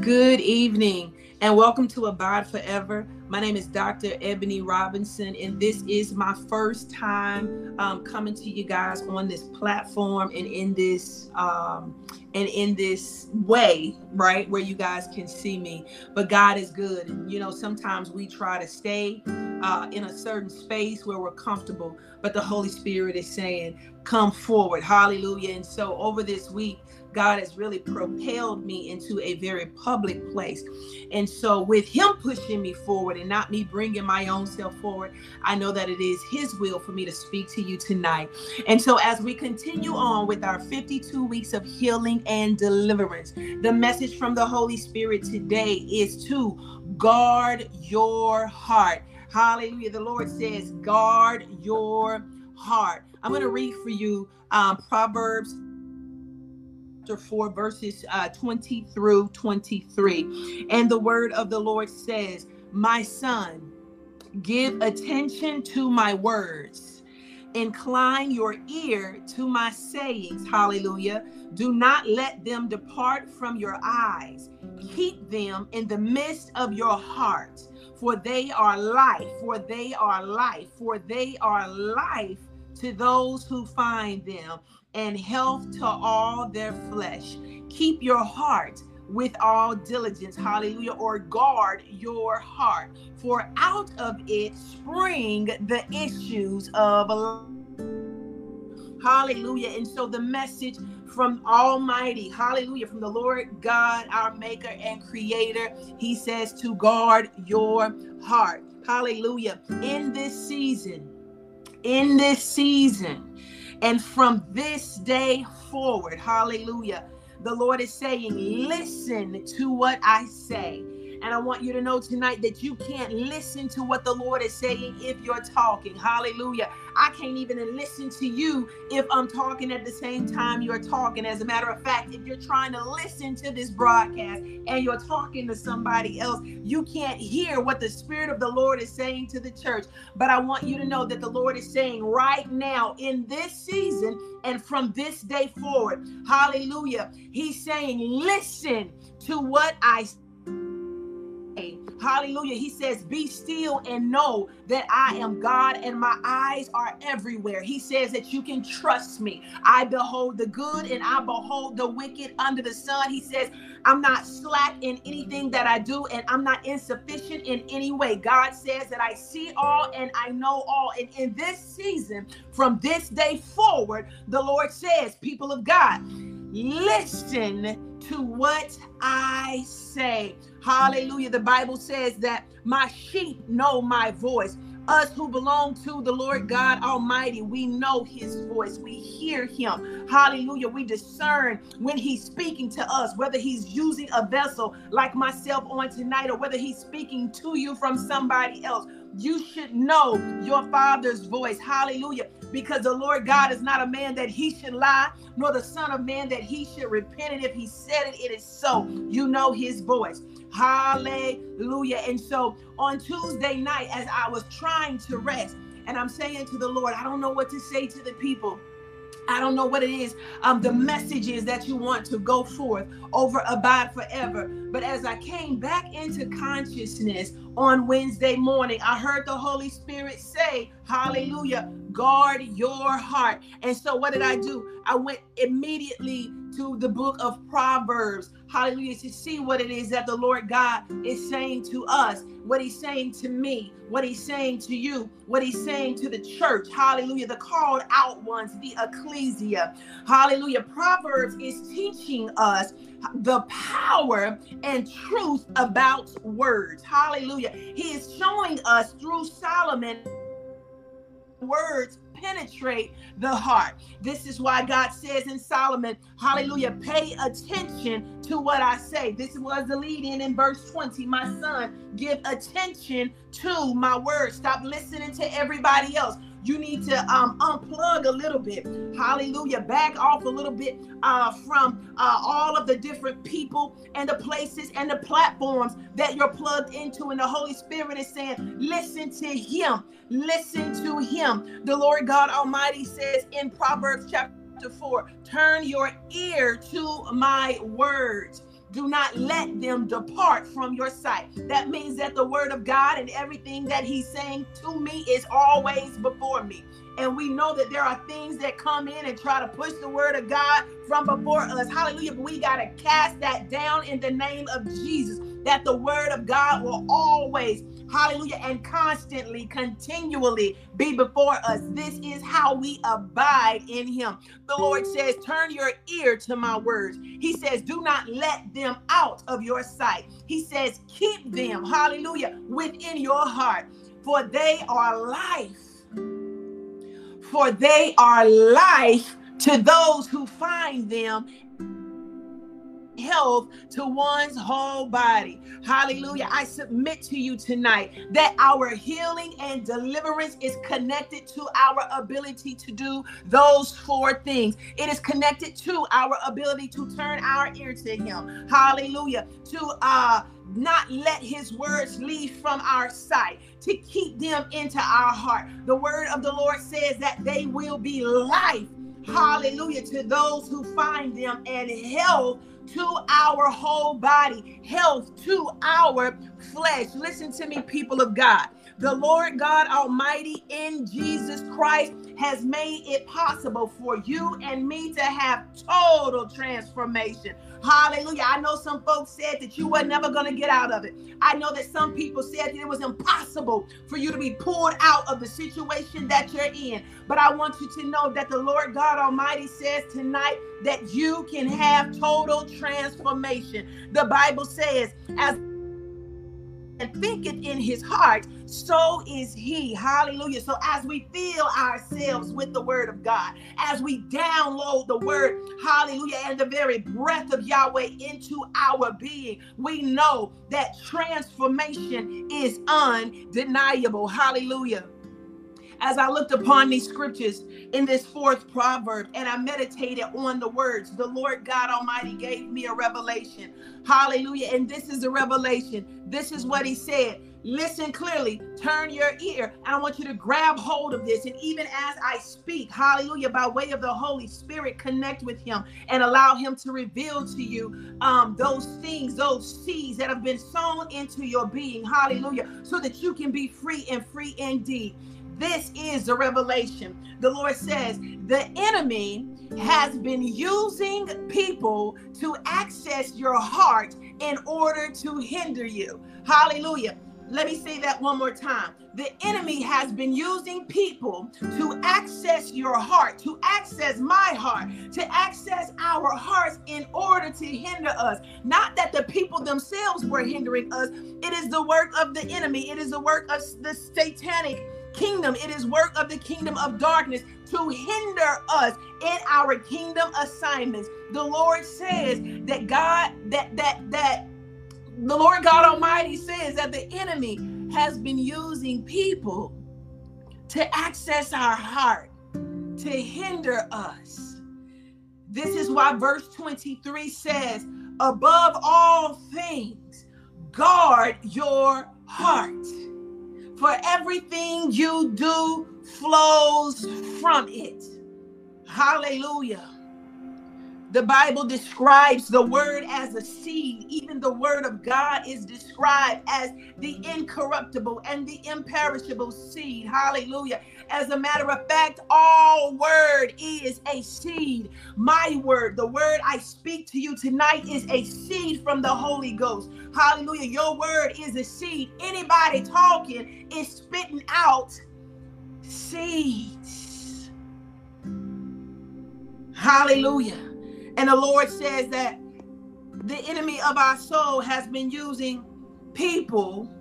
Good evening and welcome to Abide Forever. My name is Dr. Ebony Robinson, and this is my first time um, coming to you guys on this platform and in this um, and in this way, right, where you guys can see me. But God is good, and you know sometimes we try to stay uh, in a certain space where we're comfortable, but the Holy Spirit is saying, "Come forward, Hallelujah!" And so over this week. God has really propelled me into a very public place. And so, with Him pushing me forward and not me bringing my own self forward, I know that it is His will for me to speak to you tonight. And so, as we continue on with our 52 weeks of healing and deliverance, the message from the Holy Spirit today is to guard your heart. Hallelujah. The Lord says, guard your heart. I'm going to read for you um, Proverbs chapter 4, verses uh, 20 through 23. And the word of the Lord says, My son, give attention to my words, incline your ear to my sayings. Hallelujah. Do not let them depart from your eyes. Keep them in the midst of your heart, for they are life, for they are life, for they are life to those who find them and health to all their flesh. Keep your heart with all diligence, hallelujah, or guard your heart, for out of it spring the issues of hallelujah. And so the message from Almighty, hallelujah, from the Lord God, our Maker and Creator, He says to guard your heart, hallelujah. In this season, in this season, and from this day forward, hallelujah, the Lord is saying, listen to what I say. And I want you to know tonight that you can't listen to what the Lord is saying if you're talking. Hallelujah. I can't even listen to you if I'm talking at the same time you're talking. As a matter of fact, if you're trying to listen to this broadcast and you're talking to somebody else, you can't hear what the Spirit of the Lord is saying to the church. But I want you to know that the Lord is saying right now in this season and from this day forward, hallelujah, He's saying, listen to what I Hallelujah. He says, Be still and know that I am God and my eyes are everywhere. He says that you can trust me. I behold the good and I behold the wicked under the sun. He says, I'm not slack in anything that I do and I'm not insufficient in any way. God says that I see all and I know all. And in this season, from this day forward, the Lord says, People of God, listen to what I say. Hallelujah. The Bible says that my sheep know my voice. Us who belong to the Lord God Almighty, we know his voice. We hear him. Hallelujah. We discern when he's speaking to us, whether he's using a vessel like myself on tonight or whether he's speaking to you from somebody else. You should know your father's voice. Hallelujah. Because the Lord God is not a man that he should lie, nor the Son of Man that he should repent. And if he said it, it is so. You know his voice. Hallelujah. And so on Tuesday night, as I was trying to rest, and I'm saying to the Lord, I don't know what to say to the people. I don't know what it is, um, the messages that you want to go forth over Abide Forever. But as I came back into consciousness on Wednesday morning, I heard the Holy Spirit say, Hallelujah, guard your heart. And so what did I do? I went immediately to the book of Proverbs, hallelujah, to see what it is that the Lord God is saying to us, what He's saying to me, what He's saying to you, what He's saying to the church, hallelujah, the called out ones, the ecclesia, hallelujah. Proverbs is teaching us the power and truth about words, hallelujah. He is showing us through Solomon words penetrate the heart. This is why God says in Solomon, hallelujah, pay attention to what I say. This was the lead in in verse 20. My son, give attention to my words. Stop listening to everybody else. You need to um, unplug a little bit. Hallelujah. Back off a little bit uh, from uh, all of the different people and the places and the platforms that you're plugged into. And the Holy Spirit is saying, listen to Him. Listen to Him. The Lord God Almighty says in Proverbs chapter 4 turn your ear to my words do not let them depart from your sight. That means that the word of God and everything that he's saying to me is always before me. And we know that there are things that come in and try to push the word of God from before us. Hallelujah. But we got to cast that down in the name of Jesus, that the word of God will always hallelujah, and constantly, continually be before us. This is how we abide in Him. The Lord says, Turn your ear to my words. He says, Do not let them out of your sight. He says, Keep them, hallelujah, within your heart, for they are life. For they are life to those who find them health to one's whole body. Hallelujah. I submit to you tonight that our healing and deliverance is connected to our ability to do those four things. It is connected to our ability to turn our ear to Him. Hallelujah. To uh not let his words leave from our sight, to keep them into our heart. The word of the Lord says that they will be life, hallelujah, to those who find them and health to our whole body, health to our flesh. Listen to me, people of God. The Lord God Almighty in Jesus Christ has made it possible for you and me to have total transformation. Hallelujah. I know some folks said that you were never going to get out of it. I know that some people said that it was impossible for you to be pulled out of the situation that you're in. But I want you to know that the Lord God Almighty says tonight that you can have total transformation. The Bible says, as and thinketh in his heart, so is he. Hallelujah. So as we fill ourselves with the word of God, as we download the word, hallelujah, and the very breath of Yahweh into our being, we know that transformation is undeniable. Hallelujah as I looked upon these scriptures in this fourth proverb and I meditated on the words, the Lord God Almighty gave me a revelation. Hallelujah. And this is the revelation. This is what He said. Listen clearly, turn your ear. I want you to grab hold of this. And even as I speak, hallelujah, by way of the Holy Spirit, connect with Him and allow Him to reveal to you um, those things, those seeds that have been sown into your being, hallelujah, so that you can be free and free indeed. This is the revelation. The Lord says the enemy has been using people to access your heart in order to hinder you. Hallelujah. Let me say that one more time. The enemy has been using people to access your heart, to access my heart, to access our hearts in order to hinder us. Not that the people themselves were hindering us, it is the work of the enemy, it is the work of the satanic kingdom. It is work of the kingdom of darkness to hinder us in our kingdom assignments. The Lord says that God, that that that the Lord God Almighty says that the enemy has been using people to access our heart, to hinder us. This is why verse 23 says, above all things, guard your heart for everything you do flows from it. Hallelujah. The Bible describes the word as a seed. Even the word of God is described as the incorruptible and the imperishable seed. Hallelujah. As a matter of fact, all word is a seed. My word, the word I speak to you tonight, is a seed from the Holy Ghost. Hallelujah. Your word is a seed. Anybody talking is spitting out seeds. Hallelujah. And the Lord says that the enemy of our soul has been using people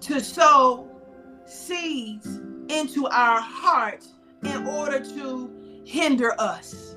to sow seeds into our hearts in order to hinder us.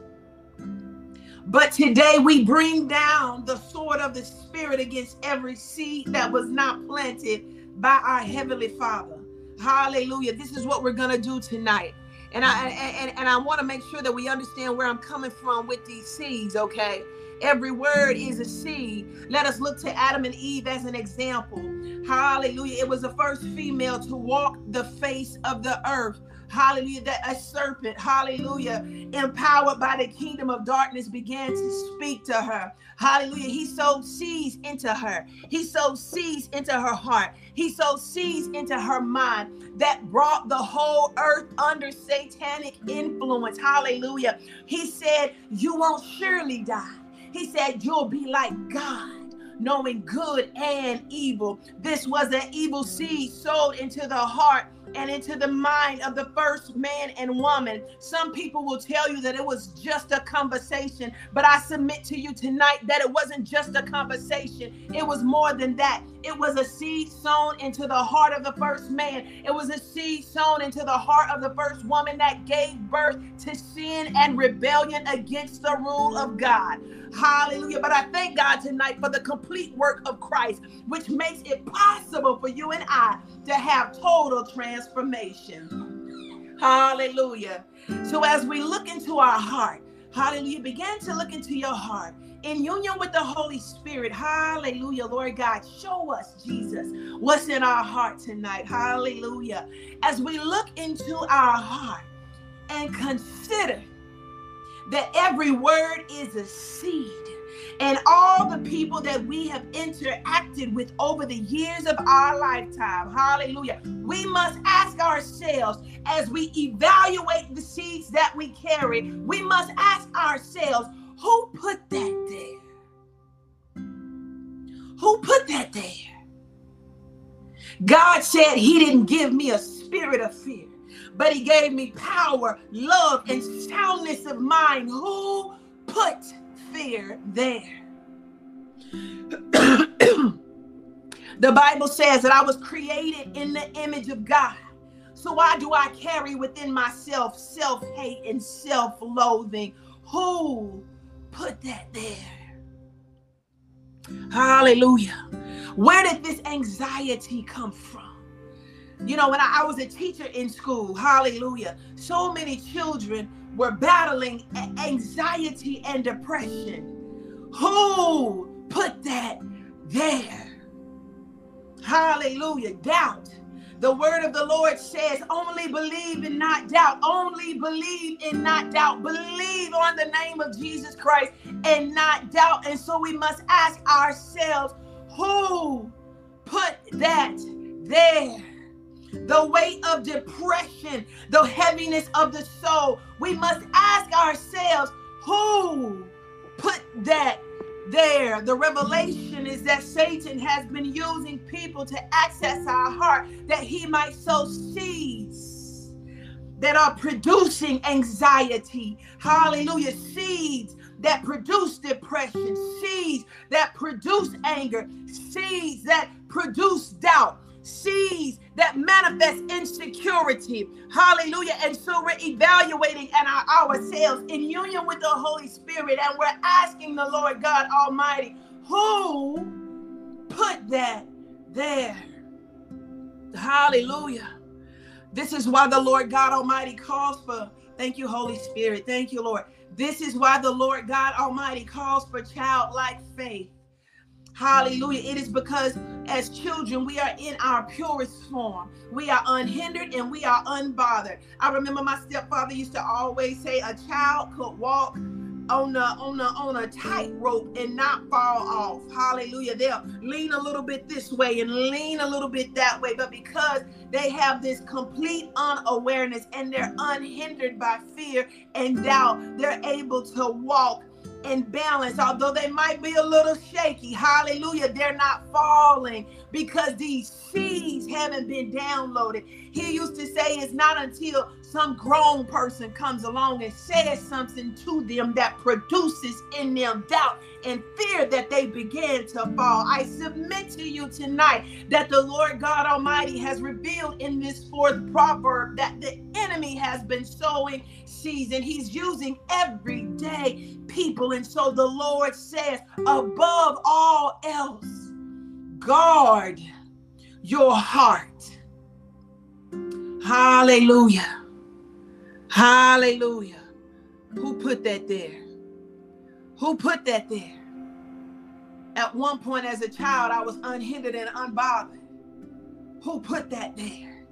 But today we bring down the sword of the Spirit against every seed that was not planted by our Heavenly Father. Hallelujah. This is what we're going to do tonight. And I and, and I want to make sure that we understand where I'm coming from with these seeds, okay? Every word is a seed. Let us look to Adam and Eve as an example. Hallelujah. It was the first female to walk the face of the earth. Hallelujah, that a serpent, hallelujah, empowered by the kingdom of darkness began to speak to her. Hallelujah. He sowed seeds into her. He sowed seeds into her heart. He sowed seeds into her mind that brought the whole earth under satanic influence. Hallelujah. He said, You won't surely die. He said, You'll be like God knowing good and evil. This was an evil seed sowed into the heart and into the mind of the first man and woman. Some people will tell you that it was just a conversation, but I submit to you tonight that it wasn't just a conversation, it was more than that. It was a seed sown into the heart of the first man, it was a seed sown into the heart of the first woman that gave birth to sin and rebellion against the rule of God. Hallelujah. But I thank God tonight for the complete work of Christ, which makes it possible for you and I to have total transformation. Hallelujah. So as we look into our heart, hallelujah, begin to look into your heart in union with the Holy Spirit. Hallelujah, Lord God. Show us, Jesus, what's in our heart tonight. Hallelujah. As we look into our heart and consider that every word is a seed. And all the people that we have interacted with over the years of our lifetime, hallelujah, we must ask ourselves as we evaluate the seeds that we carry, we must ask ourselves, who put that there? Who put that there? God said He didn't give me a spirit of fear but he gave me power, love, and soundness of mind. Who put fear there? the Bible says that I was created in the image of God. So why do I carry within myself self hate and self loathing? Who put that there? Hallelujah. Where did this anxiety come from? You know, when I, I was a teacher in school, hallelujah, so many children were battling anxiety and depression. Who put that there? Hallelujah. Doubt. The word of the Lord says, only believe and not doubt. Only believe and not doubt. Believe on the name of Jesus Christ and not doubt. And so we must ask ourselves, who put that there? The weight of depression, the heaviness of the soul. We must ask ourselves, who put that there? The revelation is that Satan has been using people to access our heart that he might sow seeds that are producing anxiety. Hallelujah. Seeds that produce depression, seeds that produce anger, seeds that produce doubt, seeds that manifest insecurity. Hallelujah. And so we're evaluating and our, ourselves in union with the Holy Spirit, and we're asking the Lord God Almighty, who put that there? Hallelujah. This is why the Lord God Almighty calls for, thank you, Holy Spirit. Thank you, Lord. This is why the Lord God Almighty calls for childlike faith. Hallelujah. It is because as children, we are in our purest form. We are unhindered and we are unbothered. I remember my stepfather used to always say a child could walk on a on a on a tightrope and not fall off. Hallelujah. They'll lean a little bit this way and lean a little bit that way. But because they have this complete unawareness and they're unhindered by fear and doubt, they're able to walk in balance, although they might be a little shaky. Hallelujah. They're not falling because these seeds haven't been downloaded. He used to say it's not until some grown person comes along and says something to them that produces in them doubt and fear that they begin to fall. I submit to you tonight that the Lord God Almighty has revealed in this fourth proverb that the enemy has been sowing seeds and he's using everyday people. And so the Lord says, above all else, guard your heart. Hallelujah. Hallelujah. Who put that there? Who put that there? At one point as a child, I was unhindered and unbothered. Who put that there?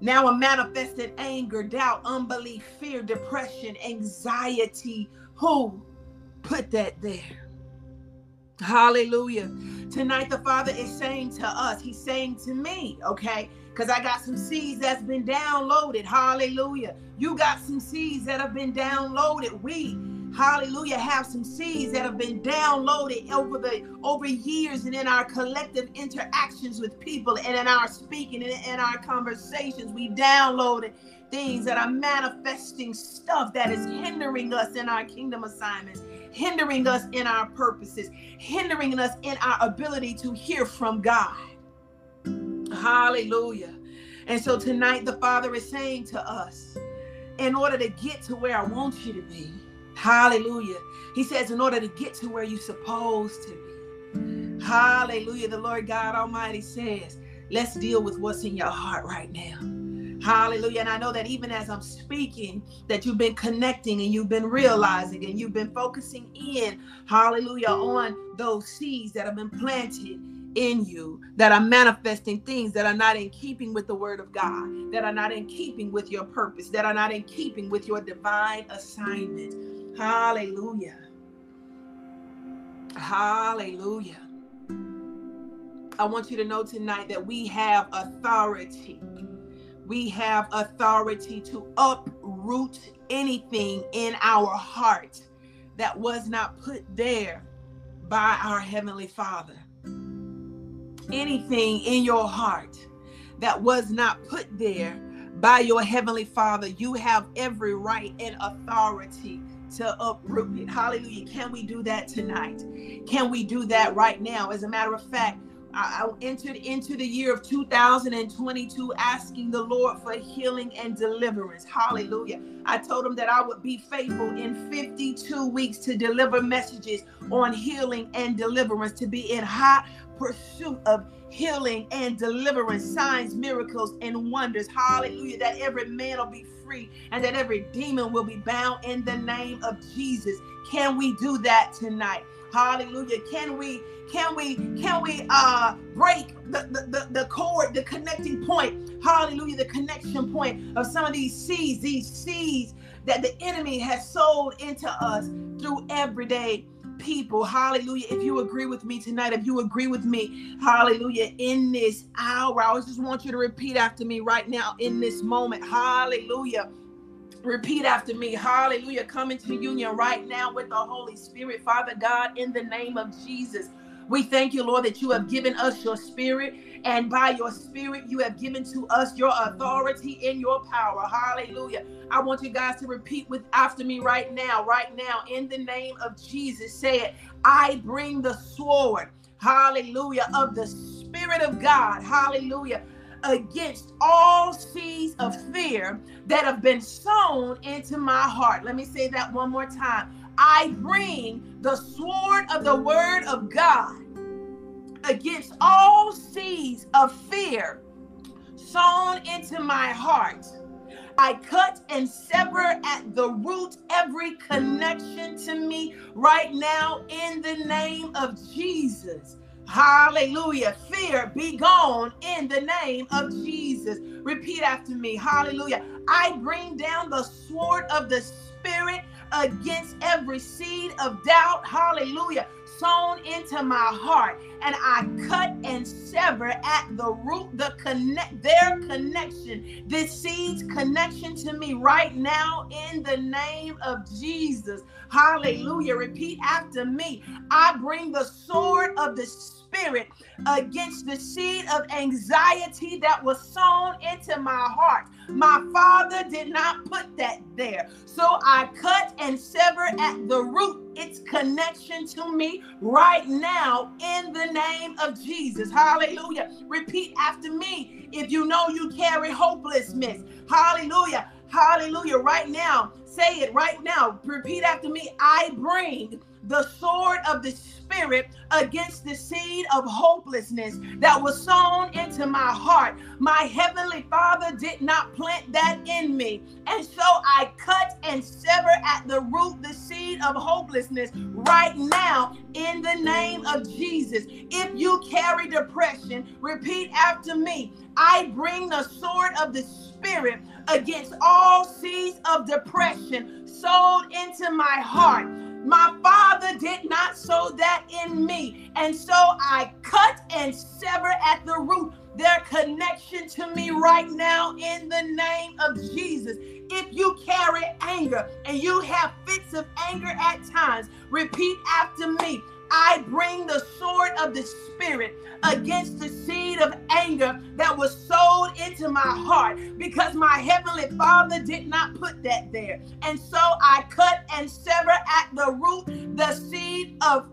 Now a manifested anger, doubt, unbelief, fear, depression, anxiety. Who put that there? Hallelujah. Tonight, the Father is saying to us, He's saying to me, okay, because I got some seeds that's been downloaded. Hallelujah. You got some seeds that have been downloaded. We, hallelujah, have some seeds that have been downloaded over the over years and in our collective interactions with people and in our speaking and in our conversations. We downloaded things that are manifesting stuff that is hindering us in our kingdom assignments, hindering us in our purposes, hindering us in our ability to hear from God. Hallelujah. And so tonight, the Father is saying to us, in order to get to where I want you to be, hallelujah. He says, in order to get to where you're supposed to be, hallelujah. The Lord God Almighty says, let's deal with what's in your heart right now. Hallelujah. And I know that even as I'm speaking, that you've been connecting and you've been realizing and you've been focusing in, hallelujah, on those seeds that have been planted in you that are manifesting things that are not in keeping with the word of God, that are not in keeping with your purpose, that are not in keeping with your divine assignment. Hallelujah. Hallelujah. I want you to know tonight that we have authority. We have authority to uproot anything in our heart that was not put there by our Heavenly Father anything in your heart that was not put there by your heavenly father, you have every right and authority to uproot it. Hallelujah. Can we do that tonight? Can we do that right now? As a matter of fact, I, entered into the year of 2022 asking the Lord for healing and deliverance. Hallelujah. I told him that I would be faithful in 52 weeks to deliver messages on healing and deliverance, to be in high pursuit of healing and deliverance, signs, miracles, and wonders. Hallelujah. That every man will be free and that every demon will be bound in the name of Jesus. Can we do that tonight? Hallelujah. Can we can we can we uh break the, the, the, the cord, the connecting point? Hallelujah, the connection point of some of these seeds, these seeds that the enemy has sold into us through everyday people. Hallelujah. If you agree with me tonight, if you agree with me, hallelujah, in this hour, I just want you to repeat after me right now in this moment. Hallelujah. Repeat after me. Hallelujah. Come into union right now with the Holy Spirit, Father God, in the name of Jesus. We thank you, Lord, that you have given us your spirit, and by your spirit, you have given to us your authority and your power. Hallelujah. I want you guys to repeat with after me right now, right now, in the name of Jesus. Say it. I bring the sword, hallelujah, of the Spirit of God, hallelujah, against all seeds of fear that have been sown into my heart. Let me say that one more time. I bring the sword of the word of God against all seeds of fear sown into my heart. I cut and sever at the root every connection to me right now in the name of Jesus. Hallelujah. Fear be gone in the name of Jesus. Repeat after me. Hallelujah. I bring down the sword of the Spirit against every seed of doubt. Hallelujah sown into my heart and I cut and sever at the root the connect their connection. This seed's connection to me right now in the name of Jesus. Hallelujah. Repeat after me. I bring the sword of the spirit against the seed of anxiety that was sown into my heart. My father did not put that there. So I cut and sever at the root its connection to me right now in the name of Jesus. Hallelujah. Repeat after me if you know you carry hopelessness. Hallelujah. Hallelujah. Right now, say it right now. Repeat after me. I bring the sword of the Spirit against the seed of hopelessness that was sown into my heart. My Heavenly Father did not plant that in me. And so I cut and sever at the root the seed of hopelessness right now in the name of Jesus. If you carry depression, repeat after me. I bring the sword of the Spirit against all seeds of depression sowed into my heart. My father did not sow that in me. And so I cut and sever at the root their connection to me right now in the name of Jesus. If you carry anger and you have fits of anger at times, repeat after me. I bring the sword of the Spirit against the seed of anger that was sowed into my heart because my heavenly Father did not put that there. And so I cut and sever at the root the seed of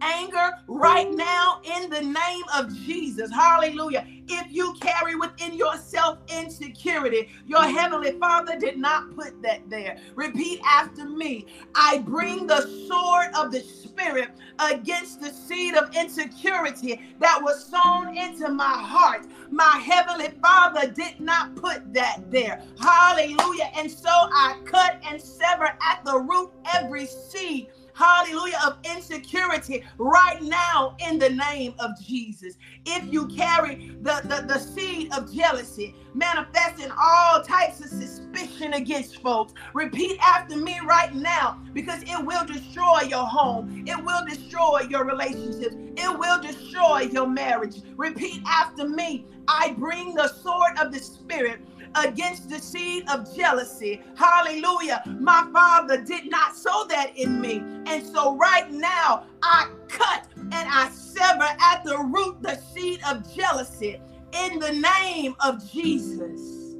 anger right now in the name of Jesus. Hallelujah. If you carry within yourself insecurity, your heavenly Father did not put that there. Repeat after me I bring the sword of the Spirit against the seed of insecurity that was sown into my heart. My heavenly Father did not put that there. Hallelujah. And so I cut and sever at the root every seed hallelujah, of insecurity right now in the name of Jesus. If you carry the, the, the seed of jealousy, manifesting all types of suspicion against folks, repeat after me right now because it will destroy your home, it will destroy your relationships, it will destroy your marriage. Repeat after me I bring the sword of the Spirit against the seed of jealousy. Hallelujah. My father did not sow that in me. And so right now, I cut and I sever at the root the seed of jealousy in the name of Jesus.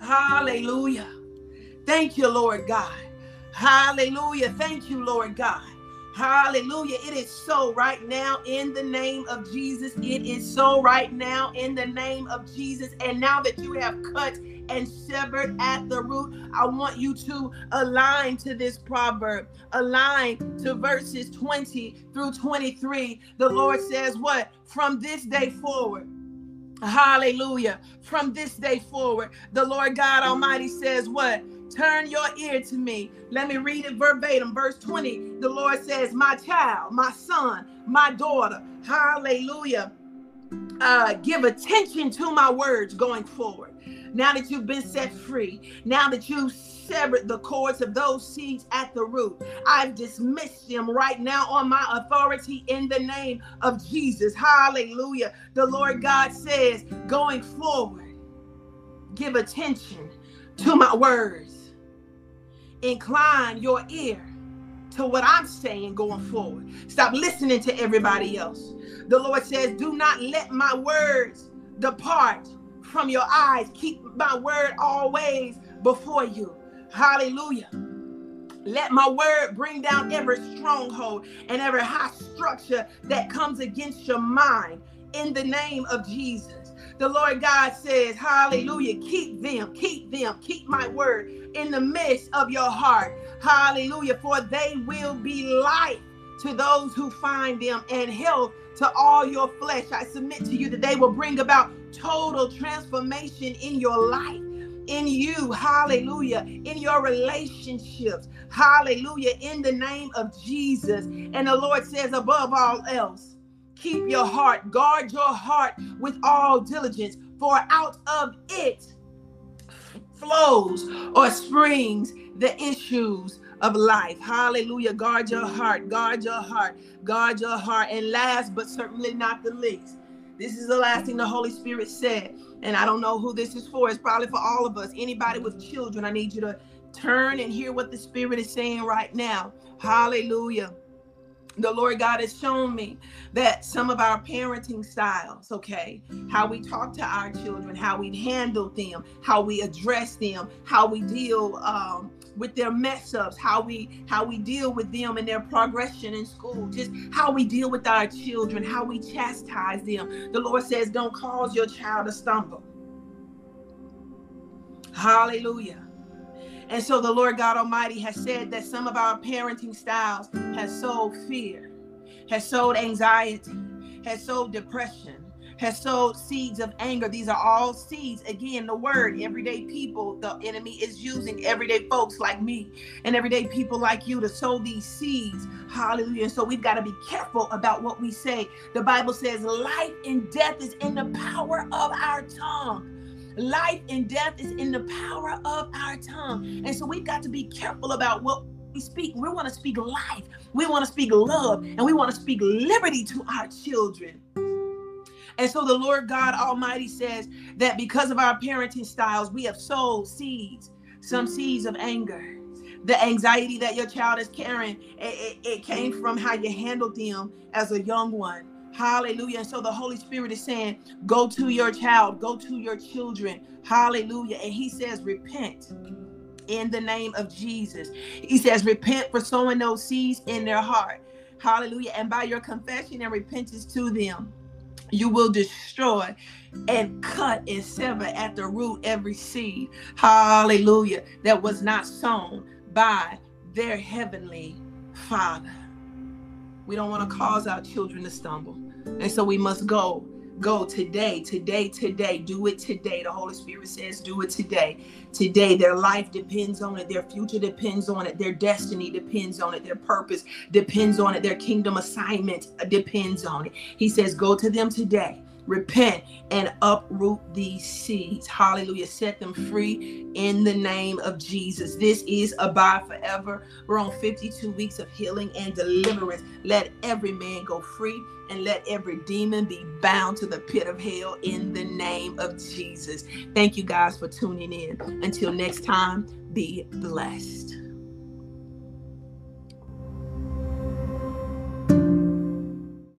Hallelujah. Thank you, Lord God. Hallelujah. Thank you, Lord God. Hallelujah. It is so right now in the name of Jesus. It is so right now in the name of Jesus. And now that you have cut and severed at the root, I want you to align to this proverb, align to verses 20 through 23. The Lord says, What? From this day forward. Hallelujah. From this day forward, the Lord God Almighty says, What? Turn your ear to me. Let me read it verbatim. Verse 20. The Lord says, My child, my son, my daughter, hallelujah. Uh, give attention to my words going forward. Now that you've been set free, now that you've severed the cords of those seeds at the root, I've dismissed them right now on my authority in the name of Jesus. Hallelujah. The Lord God says, going forward, give attention to my words incline your ear to what I'm saying going forward. Stop listening to everybody else. The Lord says, Do not let my words depart from your eyes. Keep my word always before you. Hallelujah. Let my word bring down every stronghold and every high structure that comes against your mind in the name of Jesus. The Lord God says, Hallelujah, keep them, keep them, keep my word in the midst of your heart. Hallelujah. For they will be life to those who find them and health to all your flesh. I submit to you that they will bring about total transformation in your life. In you, hallelujah, in your relationships, hallelujah, in the name of Jesus. And the Lord says, above all else, keep your heart, guard your heart with all diligence, for out of it flows or springs the issues of life. Hallelujah. Guard your heart, guard your heart, guard your heart. And last but certainly not the least, this is the last thing the Holy Spirit said. And I don't know who this is for. It's probably for all of us. Anybody with children, I need you to turn and hear what the Spirit is saying right now. Hallelujah the Lord God has shown me that some of our parenting styles, okay, how we talk to our children, how we handle them, how we address them, how we deal um, with their mess ups, how we how we deal with them and their progression in school, just how we deal with our children, how we chastise them. The Lord says, "Don't cause your child to stumble." Hallelujah. And so the Lord God Almighty has said that some of our parenting styles has sowed fear, has sowed anxiety, has sowed depression, has sowed seeds of anger. These are all seeds. Again, the word, everyday people, the enemy is using everyday folks like me and everyday people like you to sow these seeds. Hallelujah. So we've got to be careful about what we say. The Bible says life and death is in the power of our tongue. Life and death is in the mm. power of our tongue. And so we've got to be careful about what we speak. We want to speak life, we want to speak love, and we want to speak liberty to our children. And so the Lord God Almighty says that because of our parenting styles, we have sowed seeds, some seeds of anger. The anxiety that your child is carrying, it, it, it came from how you handled them as a young one. Hallelujah. And so the Holy Spirit is saying, Go to your child, go to your children. Hallelujah. And He says, Repent in the name of Jesus. He says, Repent for sowing those seeds in their heart. Hallelujah. And by your confession and repentance to them, you will destroy and cut and sever at the root every seed. Hallelujah. That was not sown by their heavenly Father. We don't want to cause our children to stumble. And so we must go go today, today, today. Do it today. The Holy Spirit says, do it today. Today, their life depends on it. Their future depends on it. Their destiny depends on it. Their purpose depends on it. Their kingdom assignment depends on it. He says, go to them today repent and uproot these seeds. Hallelujah. Set them free in the name of Jesus. This is Abide Forever. We're on 52 weeks of healing and deliverance. Let every man go free and let every demon be bound to the pit of hell in the name of Jesus. Thank you guys for tuning in. Until next time, be blessed.